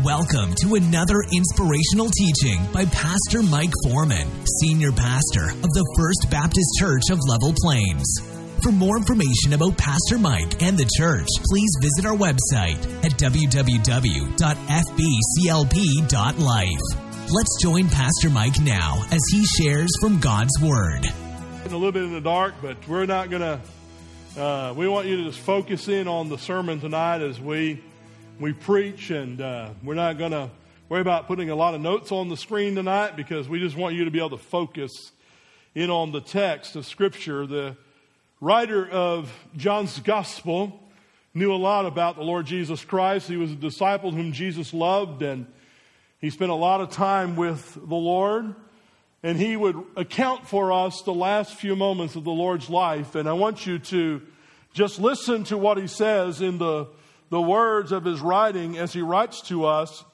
Welcome to another inspirational teaching by Pastor Mike Foreman, Senior Pastor of the First Baptist Church of Level Plains. For more information about Pastor Mike and the church, please visit our website at www.fbclp.life. Let's join Pastor Mike now as he shares from God's Word. A little bit in the dark, but we're not going to. Uh, we want you to just focus in on the sermon tonight as we we preach, and uh, we're not going to worry about putting a lot of notes on the screen tonight because we just want you to be able to focus in on the text of Scripture. The writer of John's Gospel knew a lot about the Lord Jesus Christ. He was a disciple whom Jesus loved, and he spent a lot of time with the Lord. And he would account for us the last few moments of the Lord's life. And I want you to just listen to what he says in the the words of his writing as he writes to us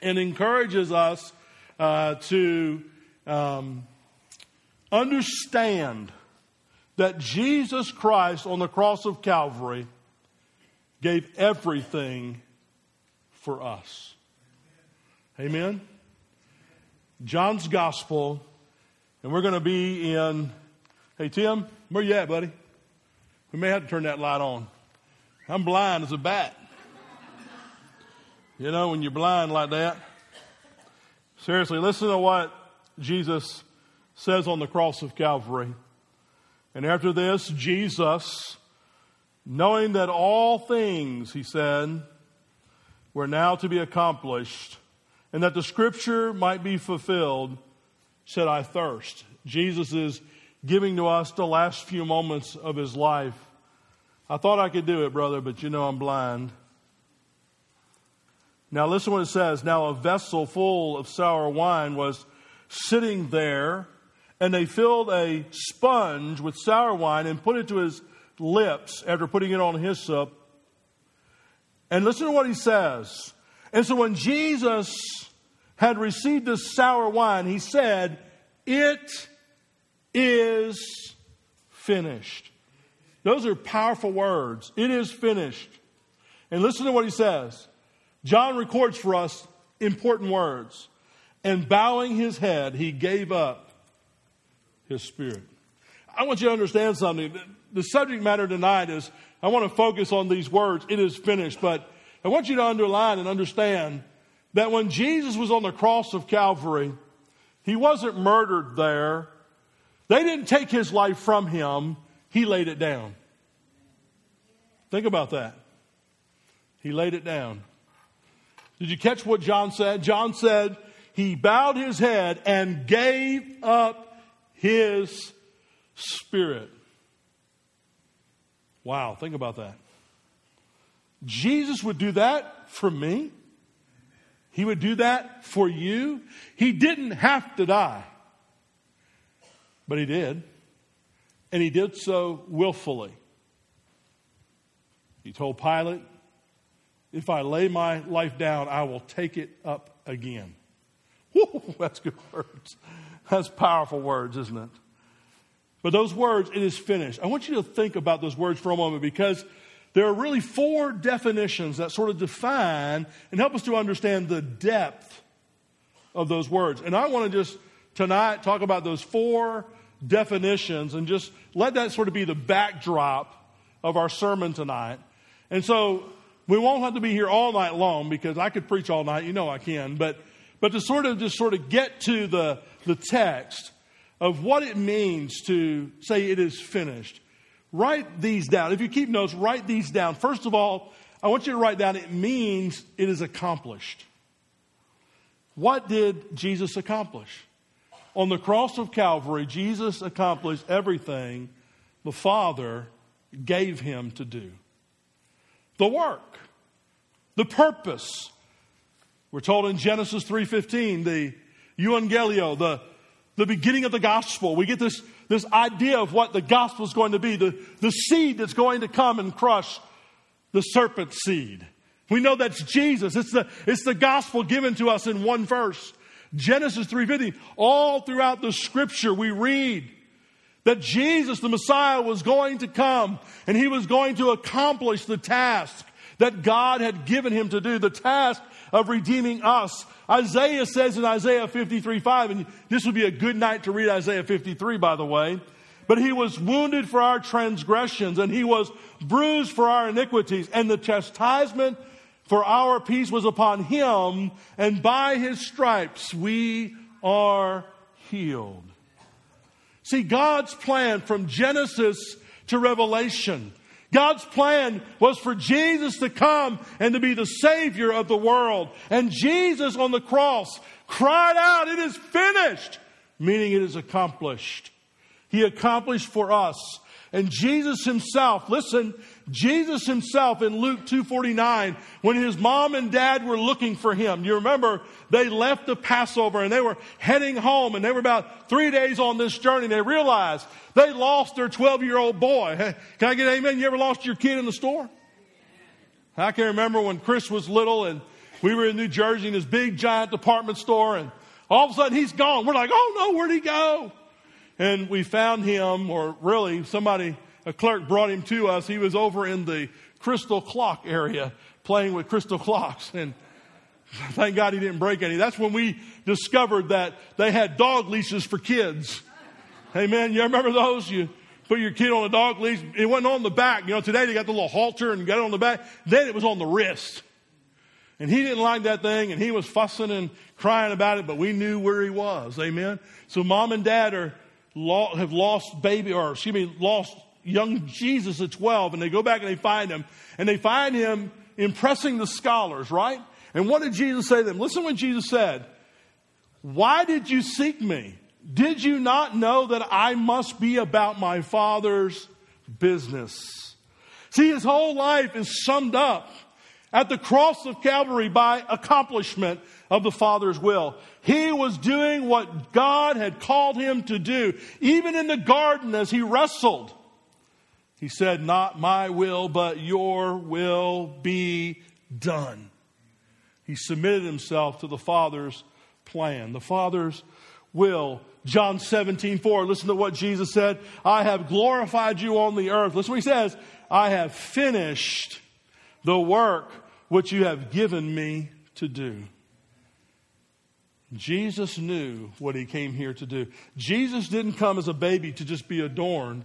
and encourages us uh, to um, understand that Jesus Christ on the cross of Calvary gave everything for us. Amen? John's Gospel, and we're going to be in. Hey, Tim, where you at, buddy? We may have to turn that light on. I'm blind as a bat. You know, when you're blind like that. Seriously, listen to what Jesus says on the cross of Calvary. And after this, Jesus, knowing that all things, he said, were now to be accomplished, and that the scripture might be fulfilled, said, I thirst. Jesus is giving to us the last few moments of his life. I thought I could do it, brother, but you know I'm blind. Now, listen what it says. Now, a vessel full of sour wine was sitting there, and they filled a sponge with sour wine and put it to his lips after putting it on hyssop. And listen to what he says. And so, when Jesus had received this sour wine, he said, It is finished. Those are powerful words. It is finished. And listen to what he says. John records for us important words. And bowing his head, he gave up his spirit. I want you to understand something. The subject matter tonight is I want to focus on these words, it is finished. But I want you to underline and understand that when Jesus was on the cross of Calvary, he wasn't murdered there. They didn't take his life from him, he laid it down. Think about that. He laid it down. Did you catch what John said? John said he bowed his head and gave up his spirit. Wow, think about that. Jesus would do that for me. He would do that for you. He didn't have to die, but he did. And he did so willfully. He told Pilate, If I lay my life down, I will take it up again. Woo, that's good words. That's powerful words, isn't it? But those words, it is finished. I want you to think about those words for a moment because there are really four definitions that sort of define and help us to understand the depth of those words. And I want to just tonight talk about those four definitions and just let that sort of be the backdrop of our sermon tonight. And so we won't have to be here all night long because I could preach all night. You know I can. But, but to sort of just sort of get to the, the text of what it means to say it is finished, write these down. If you keep notes, write these down. First of all, I want you to write down it means it is accomplished. What did Jesus accomplish? On the cross of Calvary, Jesus accomplished everything the Father gave him to do the work, the purpose. We're told in Genesis 3:15, the euangelio, the, the beginning of the gospel. We get this, this idea of what the gospel is going to be, the, the seed that's going to come and crush the serpent seed. We know that's Jesus. It's the, it's the gospel given to us in one verse. Genesis 3:15. All throughout the scripture we read that Jesus, the Messiah, was going to come and he was going to accomplish the task that God had given him to do, the task of redeeming us. Isaiah says in Isaiah 53 5, and this would be a good night to read Isaiah 53, by the way. But he was wounded for our transgressions, and he was bruised for our iniquities, and the chastisement for our peace was upon him, and by his stripes we are healed. See, God's plan from Genesis to Revelation God's plan was for Jesus to come and to be the Savior of the world. And Jesus on the cross cried out, It is finished, meaning it is accomplished. He accomplished for us. And Jesus himself, listen, Jesus himself in Luke 2:49 when his mom and dad were looking for him. You remember they left the Passover and they were heading home and they were about 3 days on this journey. They realized they lost their 12-year-old boy. Can I get amen? You ever lost your kid in the store? I can remember when Chris was little and we were in New Jersey in this big giant department store and all of a sudden he's gone. We're like, "Oh no, where'd he go?" And we found him or really somebody a clerk brought him to us. He was over in the crystal clock area playing with crystal clocks. And thank God he didn't break any. That's when we discovered that they had dog leashes for kids. Amen. You remember those? You put your kid on a dog leash. It wasn't on the back. You know, today they got the little halter and got it on the back. Then it was on the wrist. And he didn't like that thing and he was fussing and crying about it, but we knew where he was. Amen. So mom and dad are, have lost baby, or excuse me, lost young Jesus at 12 and they go back and they find him and they find him impressing the scholars, right? And what did Jesus say to them? Listen what Jesus said. Why did you seek me? Did you not know that I must be about my Father's business? See, his whole life is summed up at the cross of Calvary by accomplishment of the Father's will. He was doing what God had called him to do. Even in the garden as he wrestled, he said, Not my will, but your will be done. He submitted himself to the Father's plan, the Father's will. John 17, 4. Listen to what Jesus said. I have glorified you on the earth. Listen what he says. I have finished the work which you have given me to do. Jesus knew what he came here to do. Jesus didn't come as a baby to just be adorned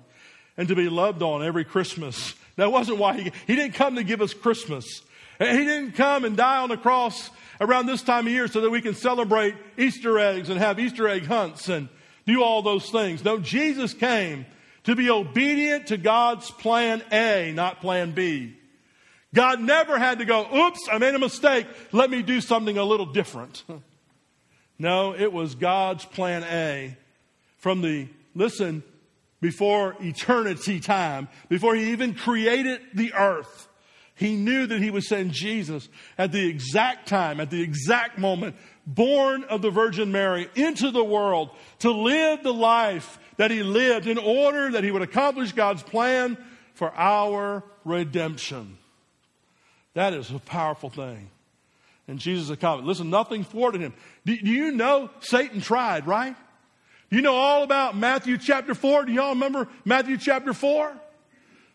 and to be loved on every Christmas. That wasn't why he, he didn't come to give us Christmas. He didn't come and die on the cross around this time of year so that we can celebrate Easter eggs and have Easter egg hunts and do all those things. No, Jesus came to be obedient to God's plan A, not plan B. God never had to go, oops, I made a mistake. Let me do something a little different. No, it was God's plan A from the, listen, before eternity time, before he even created the earth, he knew that he would send Jesus at the exact time, at the exact moment, born of the Virgin Mary into the world to live the life that he lived in order that he would accomplish God's plan for our redemption. That is a powerful thing. And Jesus accomplished. Listen, nothing thwarted him. Do, you know Satan tried, right? You know all about Matthew chapter 4? Do y'all remember Matthew chapter 4?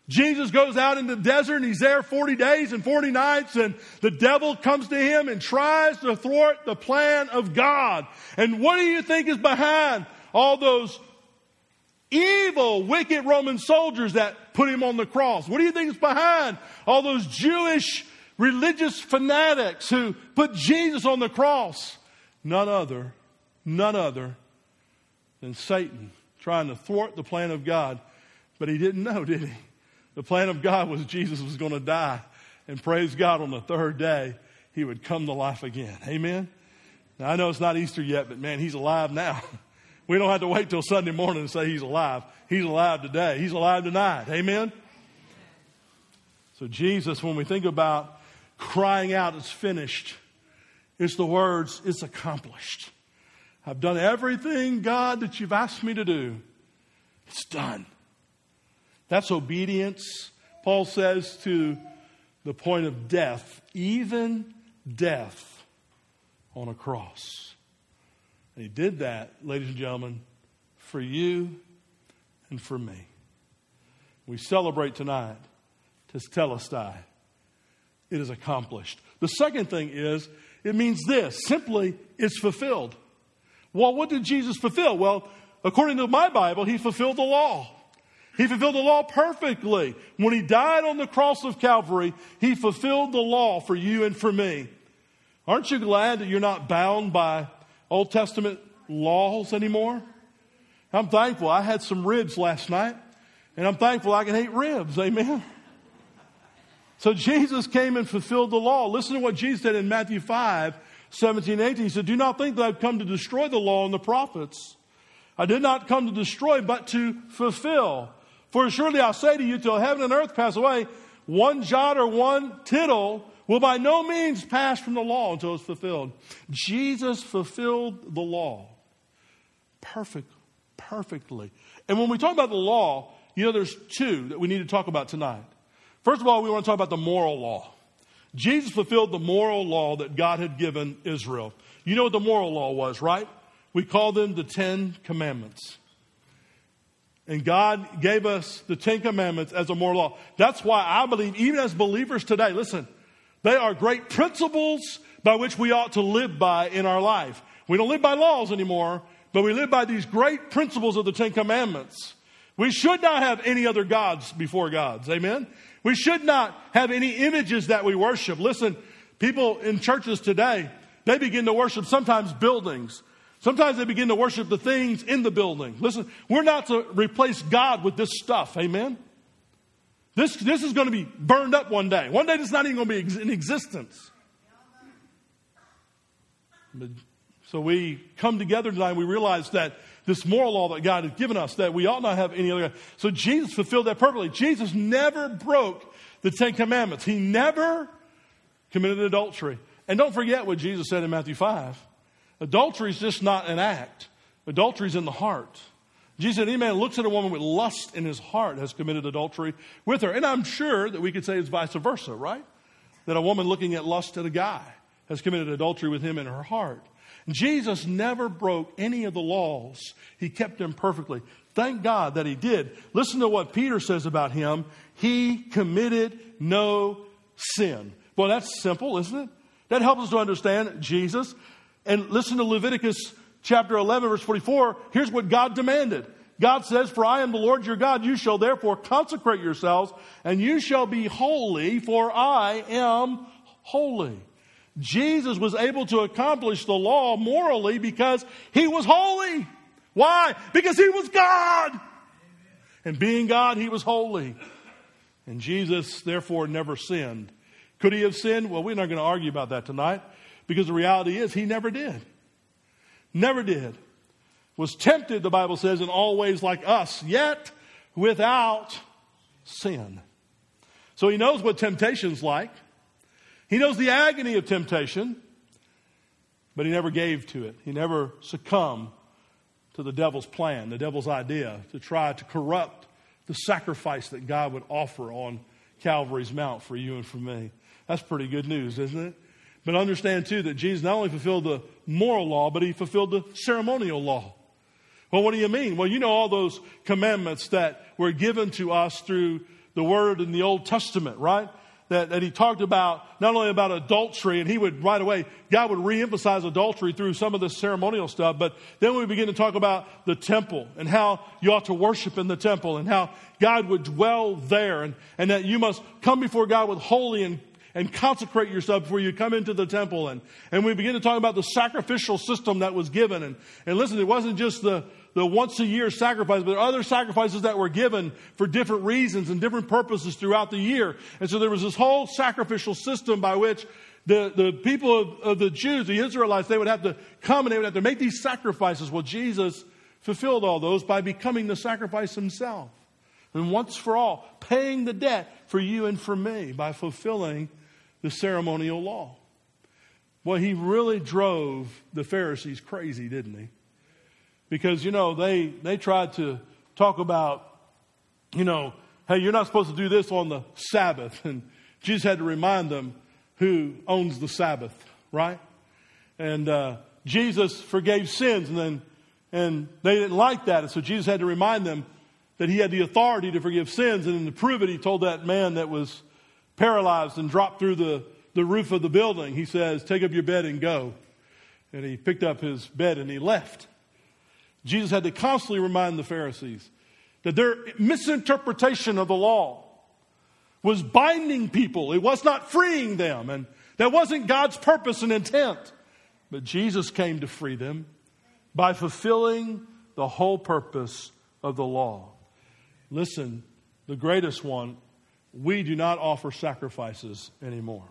Jesus goes out in the desert and he's there 40 days and 40 nights and the devil comes to him and tries to thwart the plan of God. And what do you think is behind all those evil, wicked Roman soldiers that put him on the cross? What do you think is behind all those Jewish religious fanatics who put Jesus on the cross? None other, none other than Satan trying to thwart the plan of God. But he didn't know, did he? The plan of God was Jesus was going to die. And praise God, on the third day, he would come to life again. Amen? Now, I know it's not Easter yet, but man, he's alive now. We don't have to wait till Sunday morning to say he's alive. He's alive today. He's alive tonight. Amen? So, Jesus, when we think about crying out, it's finished, it's the words, it's accomplished. I've done everything, God, that you've asked me to do. It's done. That's obedience, Paul says, to the point of death, even death on a cross. And he did that, ladies and gentlemen, for you and for me. We celebrate tonight Tetelestai, it is accomplished. The second thing is, it means this simply, it's fulfilled. Well, what did Jesus fulfill? Well, according to my Bible, he fulfilled the law. He fulfilled the law perfectly. When he died on the cross of Calvary, he fulfilled the law for you and for me. Aren't you glad that you're not bound by Old Testament laws anymore? I'm thankful. I had some ribs last night, and I'm thankful I can eat ribs. Amen. So Jesus came and fulfilled the law. Listen to what Jesus said in Matthew 5 17, 18. He said, Do not think that I've come to destroy the law and the prophets. I did not come to destroy, but to fulfill. For surely I say to you, till heaven and earth pass away, one jot or one tittle will by no means pass from the law until it's fulfilled. Jesus fulfilled the law perfect, perfectly. And when we talk about the law, you know, there's two that we need to talk about tonight. First of all, we want to talk about the moral law. Jesus fulfilled the moral law that God had given Israel. You know what the moral law was, right? We call them the Ten Commandments. And God gave us the Ten Commandments as a moral law. That's why I believe, even as believers today, listen, they are great principles by which we ought to live by in our life. We don't live by laws anymore, but we live by these great principles of the Ten Commandments. We should not have any other gods before God's. Amen? We should not have any images that we worship. Listen, people in churches today, they begin to worship sometimes buildings. Sometimes they begin to worship the things in the building. Listen, we're not to replace God with this stuff. Amen? This, this is going to be burned up one day. One day it's not even going to be in existence. So we come together tonight and we realize that this moral law that God has given us that we ought not have any other. So Jesus fulfilled that perfectly. Jesus never broke the Ten Commandments. He never committed adultery. And don't forget what Jesus said in Matthew 5. Adultery is just not an act. Adultery is in the heart. Jesus said, any man looks at a woman with lust in his heart has committed adultery with her. And I'm sure that we could say it's vice versa, right? That a woman looking at lust at a guy has committed adultery with him in her heart. Jesus never broke any of the laws. He kept them perfectly. Thank God that he did. Listen to what Peter says about him. He committed no sin. Well, that's simple, isn't it? That helps us to understand Jesus. And listen to Leviticus chapter 11, verse 44. Here's what God demanded. God says, For I am the Lord your God. You shall therefore consecrate yourselves, and you shall be holy, for I am holy. Jesus was able to accomplish the law morally because he was holy. Why? Because he was God. And being God, he was holy. And Jesus, therefore, never sinned. Could he have sinned? Well, we're not going to argue about that tonight because the reality is he never did. Never did. Was tempted, the Bible says, in all ways like us, yet without sin. So he knows what temptation's like. He knows the agony of temptation, but he never gave to it. He never succumbed to the devil's plan, the devil's idea to try to corrupt the sacrifice that God would offer on Calvary's Mount for you and for me. That's pretty good news, isn't it? But understand too that Jesus not only fulfilled the moral law, but he fulfilled the ceremonial law. Well, what do you mean? Well, you know all those commandments that were given to us through the word in the Old Testament, right? That, that he talked about not only about adultery, and he would right away, God would reemphasize adultery through some of the ceremonial stuff, but then we begin to talk about the temple and how you ought to worship in the temple and how God would dwell there and, and that you must come before God with holy and and consecrate yourself before you come into the temple. And, and we begin to talk about the sacrificial system that was given. And, and listen, it wasn't just the, the once a year sacrifice, but there are other sacrifices that were given for different reasons and different purposes throughout the year. And so there was this whole sacrificial system by which the, the people of, of the Jews, the Israelites, they would have to come and they would have to make these sacrifices. Well, Jesus fulfilled all those by becoming the sacrifice himself. And once for all, paying the debt for you and for me by fulfilling the ceremonial law. Well, he really drove the Pharisees crazy, didn't he? Because you know they they tried to talk about you know hey you're not supposed to do this on the sabbath. And jesus had to remind them who owns the sabbath right? And uh, jesus forgave sins and then and they didn't like that. And so jesus had to remind them that he had the authority to forgive sins. And to prove it he told that man that was paralyzed and dropped through the, the roof of the building, he says, Take up your bed and go. And he picked up his bed and he left. Jesus had to constantly remind the Pharisees that their misinterpretation of the law was binding people, it was not freeing them, and that wasn't God's purpose and intent. But Jesus came to free them by fulfilling the whole purpose of the law. Listen, the greatest one, we do not offer sacrifices anymore.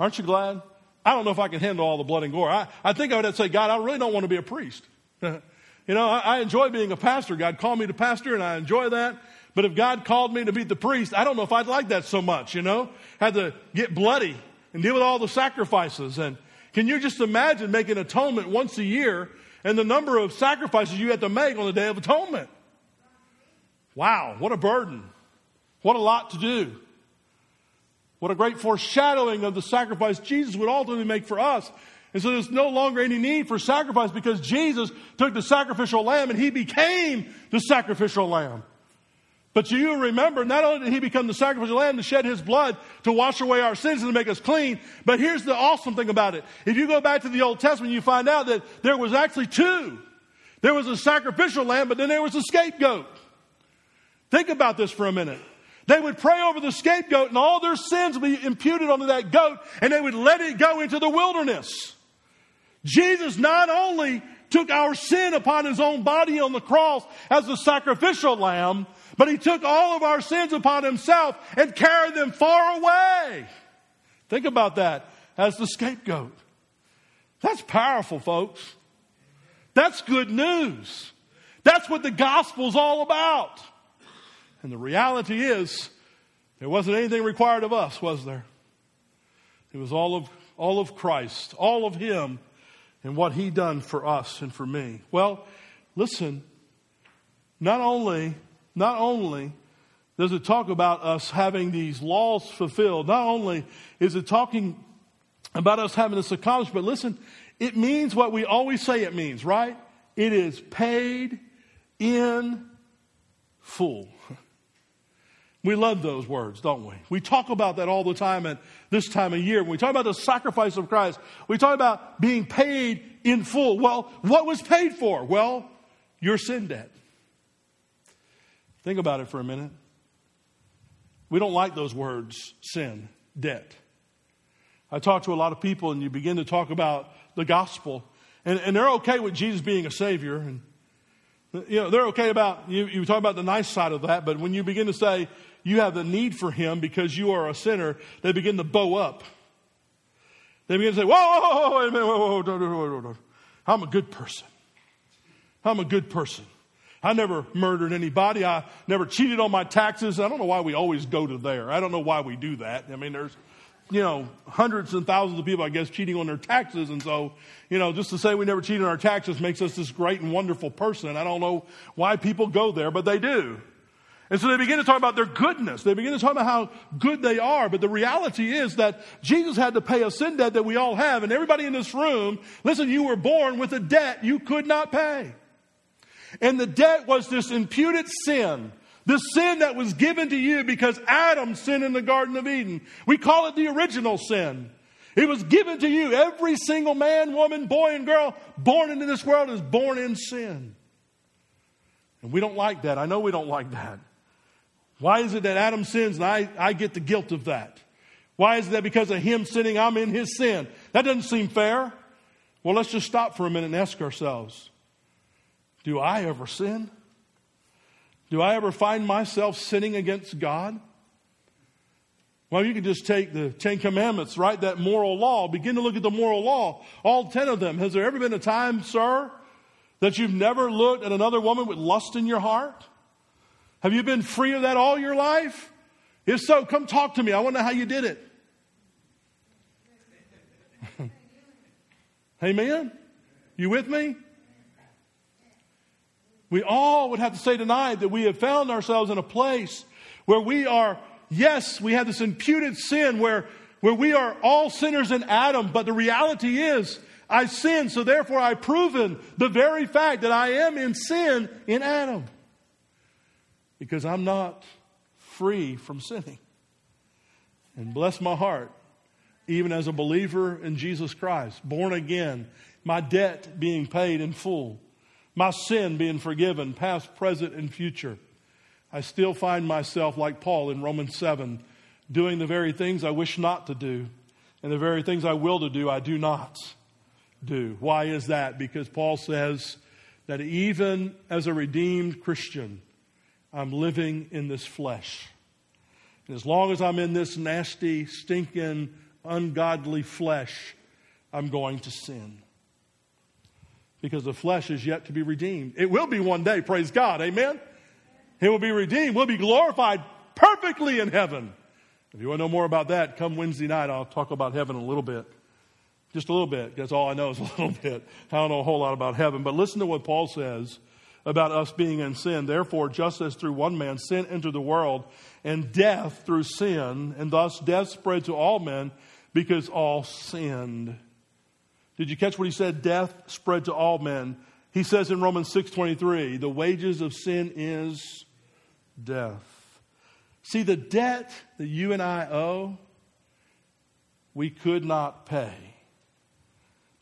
Aren't you glad? I don't know if I can handle all the blood and gore. I, I think I would have to say, God, I really don't want to be a priest. you know, I, I enjoy being a pastor. God called me to pastor, and I enjoy that. But if God called me to be the priest, I don't know if I'd like that so much, you know? Had to get bloody and deal with all the sacrifices. And can you just imagine making atonement once a year and the number of sacrifices you had to make on the Day of Atonement? Wow, what a burden. What a lot to do. What a great foreshadowing of the sacrifice Jesus would ultimately make for us. And so there's no longer any need for sacrifice because Jesus took the sacrificial lamb and he became the sacrificial lamb. But you remember, not only did he become the sacrificial lamb to shed his blood to wash away our sins and to make us clean, but here's the awesome thing about it. If you go back to the Old Testament, you find out that there was actually two. There was a sacrificial lamb, but then there was a scapegoat. Think about this for a minute. They would pray over the scapegoat and all their sins would be imputed onto that goat and they would let it go into the wilderness. Jesus not only took our sin upon his own body on the cross as the sacrificial lamb, but he took all of our sins upon himself and carried them far away. Think about that as the scapegoat. That's powerful, folks. That's good news. That's what the gospel's all about. And the reality is, there wasn't anything required of us, was there? It was all of, all of Christ, all of Him, and what He done for us and for me. Well, listen, not only, not only does it talk about us having these laws fulfilled, not only is it talking about us having this accomplished, but listen, it means what we always say it means, right? It is paid in full. We love those words, don't we? We talk about that all the time at this time of year. When we talk about the sacrifice of Christ, we talk about being paid in full. Well, what was paid for? Well, your sin debt. Think about it for a minute. We don't like those words, sin, debt. I talk to a lot of people and you begin to talk about the gospel, and, and they're okay with Jesus being a Savior, and you know, they're okay about, you, you talk about the nice side of that, but when you begin to say, you have the need for him because you are a sinner, they begin to bow up. They begin to say, whoa, whoa, whoa, wait a minute, whoa, whoa, whoa, whoa, whoa, whoa. I'm a good person. I'm a good person. I never murdered anybody. I never cheated on my taxes. I don't know why we always go to there. I don't know why we do that. I mean, there's, you know, hundreds and thousands of people, I guess, cheating on their taxes. And so, you know, just to say we never cheated on our taxes makes us this great and wonderful person. I don't know why people go there, but they do. And so they begin to talk about their goodness. They begin to talk about how good they are. But the reality is that Jesus had to pay a sin debt that we all have. And everybody in this room, listen, you were born with a debt you could not pay. And the debt was this imputed sin. The sin that was given to you because Adam sinned in the Garden of Eden. We call it the original sin. It was given to you. Every single man, woman, boy, and girl born into this world is born in sin. And we don't like that. I know we don't like that. Why is it that Adam sins and I, I get the guilt of that? Why is it that because of him sinning, I'm in his sin? That doesn't seem fair. Well, let's just stop for a minute and ask ourselves Do I ever sin? Do I ever find myself sinning against God? Well, you can just take the Ten Commandments, right? That moral law. Begin to look at the moral law. All ten of them. Has there ever been a time, sir, that you've never looked at another woman with lust in your heart? Have you been free of that all your life? If so, come talk to me. I want to know how you did it. Amen? You with me? We all would have to say tonight that we have found ourselves in a place where we are, yes, we have this imputed sin where, where we are all sinners in Adam, but the reality is, I sinned, so therefore I've proven the very fact that I am in sin in Adam because I'm not free from sinning. And bless my heart, even as a believer in Jesus Christ, born again, my debt being paid in full, my sin being forgiven, past, present, and future, I still find myself like Paul in Romans 7, doing the very things I wish not to do, and the very things I will to do, I do not do. Why is that? Because Paul says that even as a redeemed Christian, I'm living in this flesh. And as long as I'm in this nasty, stinking, ungodly flesh, I'm going to sin. Because the flesh is yet to be redeemed. It will be one day, praise God, amen? It will be redeemed. We'll be glorified perfectly in heaven. If you want to know more about that, come Wednesday night. I'll talk about heaven a little bit. Just a little bit. That's all I know is a little bit. I don't know a whole lot about heaven. But listen to what Paul says about us being in sin. Therefore, just as through one man sin entered the world, and death through sin, and thus death spread to all men because all sinned. Did you catch what he said? Death spread to all men. He says in Romans 6:23, the wages of sin is death. See, the debt that you and I owe, we could not pay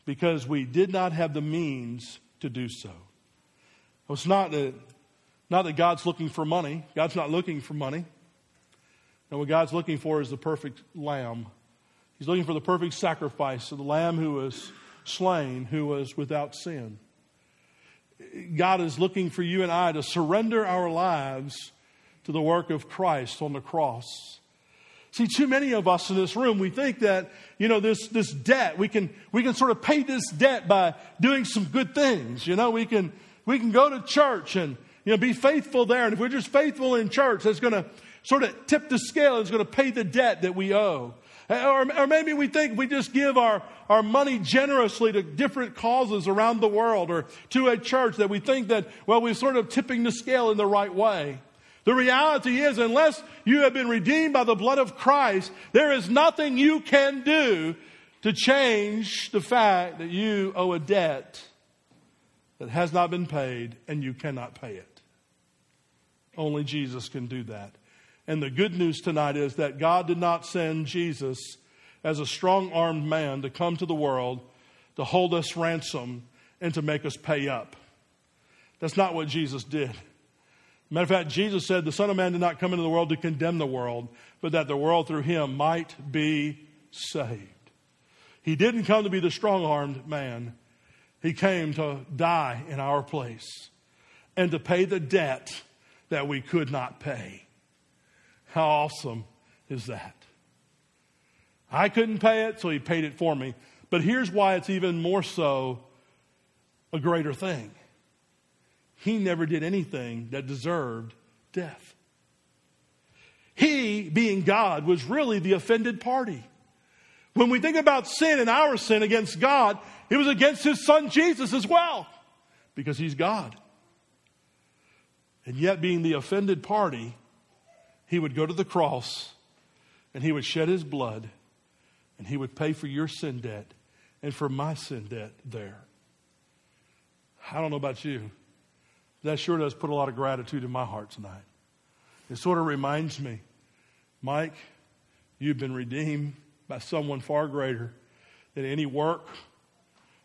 because we did not have the means to do so. It's not that, not that God's looking for money. God's not looking for money. And what God's looking for is the perfect lamb. He's looking for the perfect sacrifice of the lamb who was slain, who was without sin. God is looking for you and I to surrender our lives to the work of Christ on the cross. See, too many of us in this room, we think that, you know, this, this debt, we can, we can sort of pay this debt by doing some good things. You know, we can, we can go to church and, you know, be faithful there. And if we're just faithful in church, that's going to sort of tip the scale. It's going to pay the debt that we owe. Or, or maybe we think we just give our, our money generously to different causes around the world or to a church that we think that, well, we're sort of tipping the scale in the right way. The reality is, unless you have been redeemed by the blood of Christ, there is nothing you can do to change the fact that you owe a debt that has not been paid and you cannot pay it. Only Jesus can do that. And the good news tonight is that God did not send Jesus as a strong armed man to come to the world to hold us ransom and to make us pay up. That's not what Jesus did. Matter of fact, Jesus said, The Son of Man did not come into the world to condemn the world, but that the world through him might be saved. He didn't come to be the strong armed man, he came to die in our place and to pay the debt that we could not pay. How awesome is that? I couldn't pay it, so he paid it for me. But here's why it's even more so a greater thing he never did anything that deserved death. He, being God, was really the offended party. When we think about sin and our sin against God, it was against his son Jesus as well, because he's God. And yet, being the offended party, he would go to the cross and he would shed his blood and he would pay for your sin debt and for my sin debt there. I don't know about you, that sure does put a lot of gratitude in my heart tonight. It sort of reminds me, Mike, you've been redeemed by someone far greater than any work,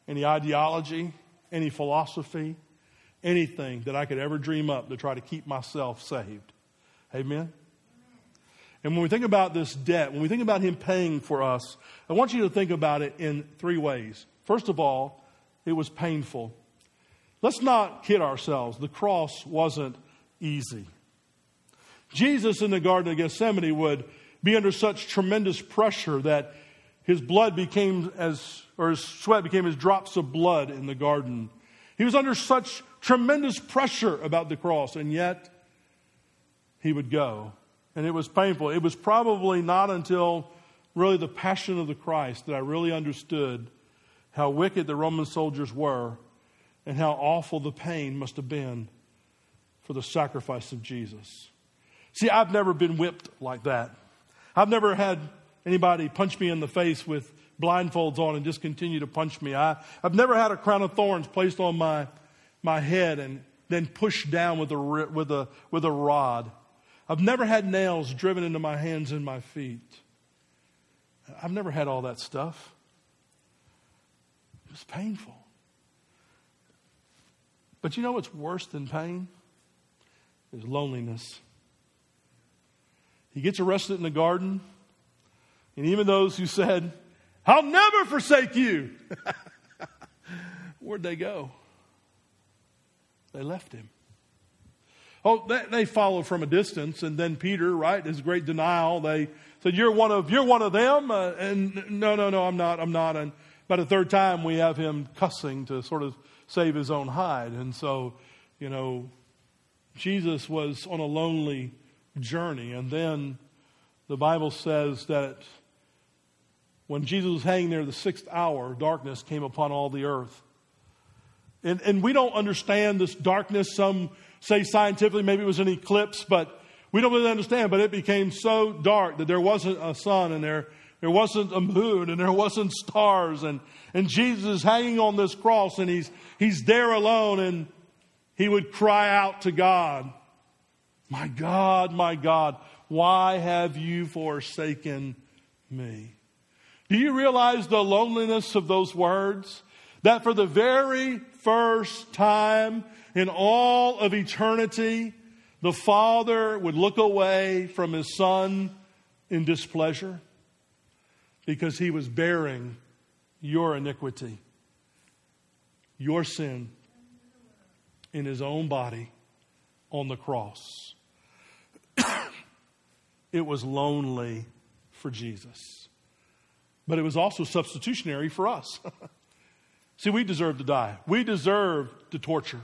any ideology, any philosophy, anything that I could ever dream up to try to keep myself saved. Amen? And when we think about this debt, when we think about Him paying for us, I want you to think about it in three ways. First of all, it was painful. Let's not kid ourselves. The cross wasn't easy. Jesus in the Garden of Gethsemane would be under such tremendous pressure that his blood became as, or his sweat became as drops of blood in the garden. He was under such tremendous pressure about the cross, and yet he would go. And it was painful. It was probably not until really the passion of the Christ that I really understood how wicked the Roman soldiers were and how awful the pain must have been for the sacrifice of Jesus. See, I've never been whipped like that. I've never had anybody punch me in the face with blindfolds on and just continue to punch me. I, have never had a crown of thorns placed on my, my head and then pushed down with a, with, a, with a rod. I've never had nails driven into my hands and my feet. I've never had all that stuff. It was painful. But you know what's worse than pain? Is loneliness. He gets arrested in the garden, and even those who said, I'll never forsake you, where'd they go? They left him. Oh, they, they from a distance, and then Peter, right, his great denial, they said, "You're one of you're one of them," uh, and no, no, no, I'm not, I'm not. And by the third time, we have him cussing to sort of save his own hide, and so, you know, Jesus was on a lonely journey, and then the Bible says that when Jesus was hanging there the sixth hour, darkness came upon all the earth. And, and we don't understand this darkness. Some say scientifically maybe it was an eclipse, but we don't really understand. But it became so dark that there wasn't a sun and there, there wasn't a moon and there wasn't stars. And, and Jesus is hanging on this cross and he's, he's there alone and he would cry out to God, My God, my God, why have you forsaken me? Do you realize the loneliness of those words? That for the very first time in all of eternity, the Father would look away from His Son in displeasure because He was bearing your iniquity, your sin in His own body on the cross. it was lonely for Jesus, but it was also substitutionary for us. See, we deserve to die. We deserve to torture.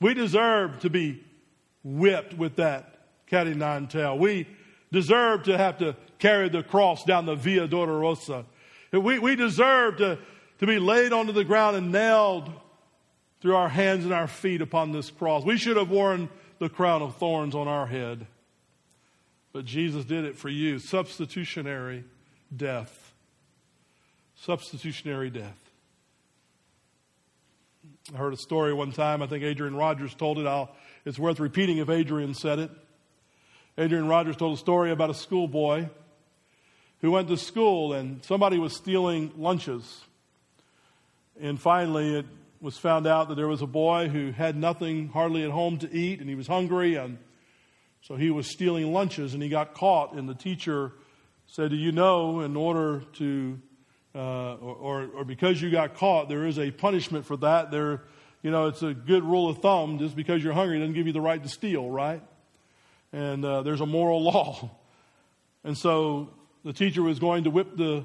We deserve to be whipped with that cat o' nine tail. We deserve to have to carry the cross down the Via Dolorosa. We, we deserve to, to be laid onto the ground and nailed through our hands and our feet upon this cross. We should have worn the crown of thorns on our head. But Jesus did it for you. Substitutionary death. Substitutionary death. I heard a story one time. I think Adrian Rogers told it. I'll, it's worth repeating if Adrian said it. Adrian Rogers told a story about a schoolboy who went to school and somebody was stealing lunches. And finally, it was found out that there was a boy who had nothing hardly at home to eat and he was hungry. And so he was stealing lunches and he got caught. And the teacher said, Do you know, in order to uh, or, or because you got caught, there is a punishment for that. There, you know, it's a good rule of thumb. Just because you're hungry doesn't give you the right to steal, right? And uh, there's a moral law. And so the teacher was going to whip the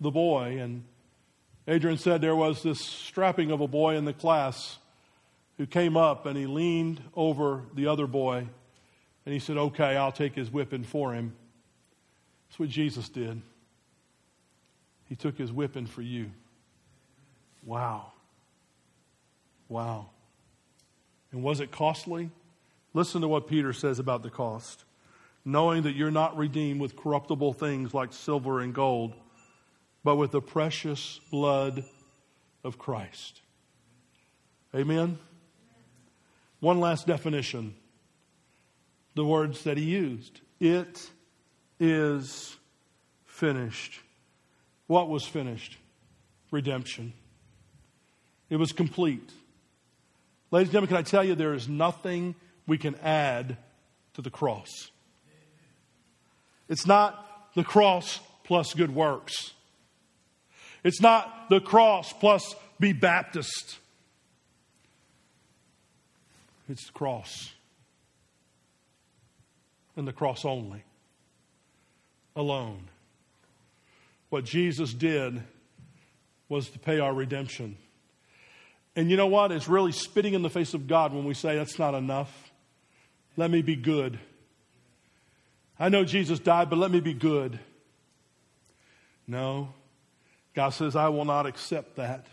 the boy, and Adrian said there was this strapping of a boy in the class who came up and he leaned over the other boy, and he said, "Okay, I'll take his whipping for him." That's what Jesus did. He took his whipping for you. Wow. Wow. And was it costly? Listen to what Peter says about the cost. Knowing that you're not redeemed with corruptible things like silver and gold, but with the precious blood of Christ. Amen? One last definition the words that he used. It is finished. What was finished? Redemption. It was complete. Ladies and gentlemen, can I tell you there is nothing we can add to the cross? It's not the cross plus good works. It's not the cross plus be Baptist. It's the cross. And the cross only. Alone. What Jesus did was to pay our redemption. And you know what? It's really spitting in the face of God when we say that's not enough. Let me be good. I know Jesus died, but let me be good. No. God says, I will not accept that.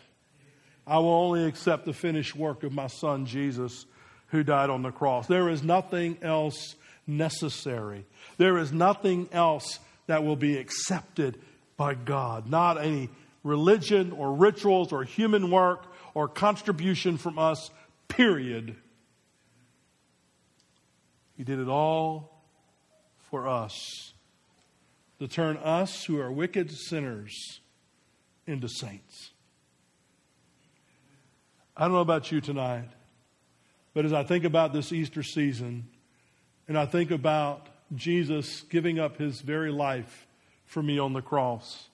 I will only accept the finished work of my son Jesus who died on the cross. There is nothing else necessary. There is nothing else that will be accepted by God, not any religion or rituals or human work or contribution from us, period. He did it all for us. to turn us who are wicked sinners into saints. I don't know about you tonight, but as I think about this Easter season and I think about Jesus giving up his very life for me on the cross,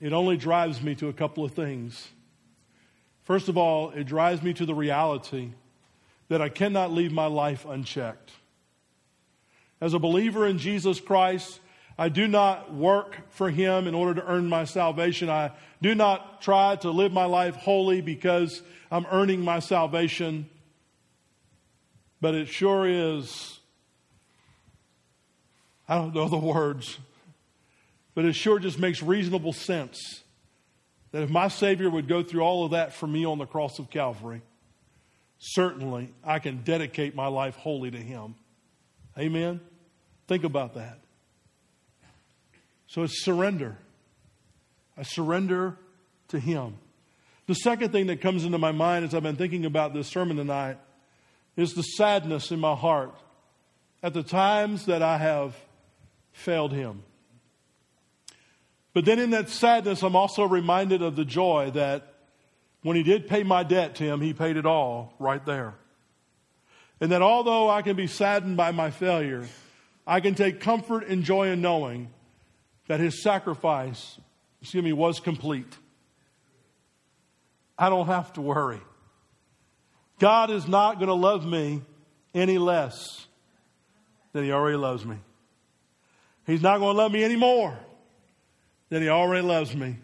it only drives me to a couple of things. First of all, it drives me to the reality that I cannot leave my life unchecked. As a believer in Jesus Christ, I do not work for Him in order to earn my salvation. I do not try to live my life holy because I'm earning my salvation. But it sure is, I don't know the words, but it sure just makes reasonable sense that if my Savior would go through all of that for me on the cross of Calvary, certainly I can dedicate my life wholly to Him. Amen? Think about that. So it's surrender. I surrender to Him. The second thing that comes into my mind as I've been thinking about this sermon tonight is the sadness in my heart at the times that I have failed Him. But then in that sadness, I'm also reminded of the joy that when He did pay my debt to Him, He paid it all right there. And that although I can be saddened by my failure, I can take comfort and joy in knowing that his sacrifice, excuse me, was complete. I don't have to worry. God is not going to love me any less than he already loves me. He's not going to love me any than he already loves me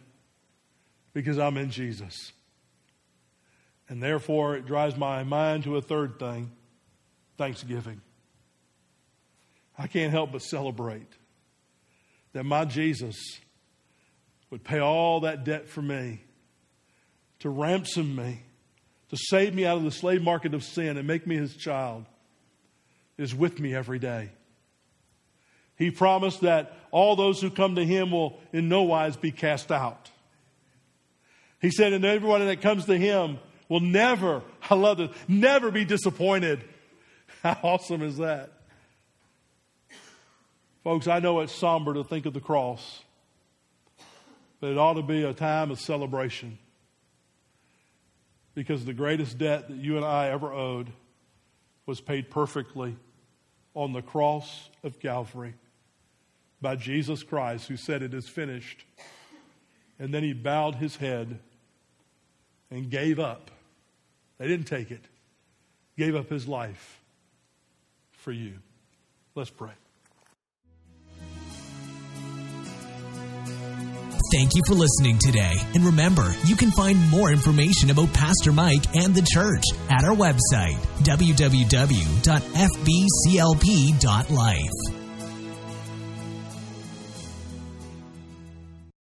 because I'm in Jesus. And therefore, it drives my mind to a third thing thanksgiving. I can't help but celebrate that my Jesus would pay all that debt for me, to ransom me, to save me out of the slave market of sin and make me his child, is with me every day. He promised that all those who come to him will in no wise be cast out. He said, and everyone that comes to him will never, I love this, never be disappointed. How awesome is that? Folks, I know it's somber to think of the cross, but it ought to be a time of celebration because the greatest debt that you and I ever owed was paid perfectly on the cross of Calvary by Jesus Christ, who said, It is finished. And then he bowed his head and gave up. They didn't take it, gave up his life for you. Let's pray. Thank you for listening today. And remember, you can find more information about Pastor Mike and the church at our website, www.fbclp.life.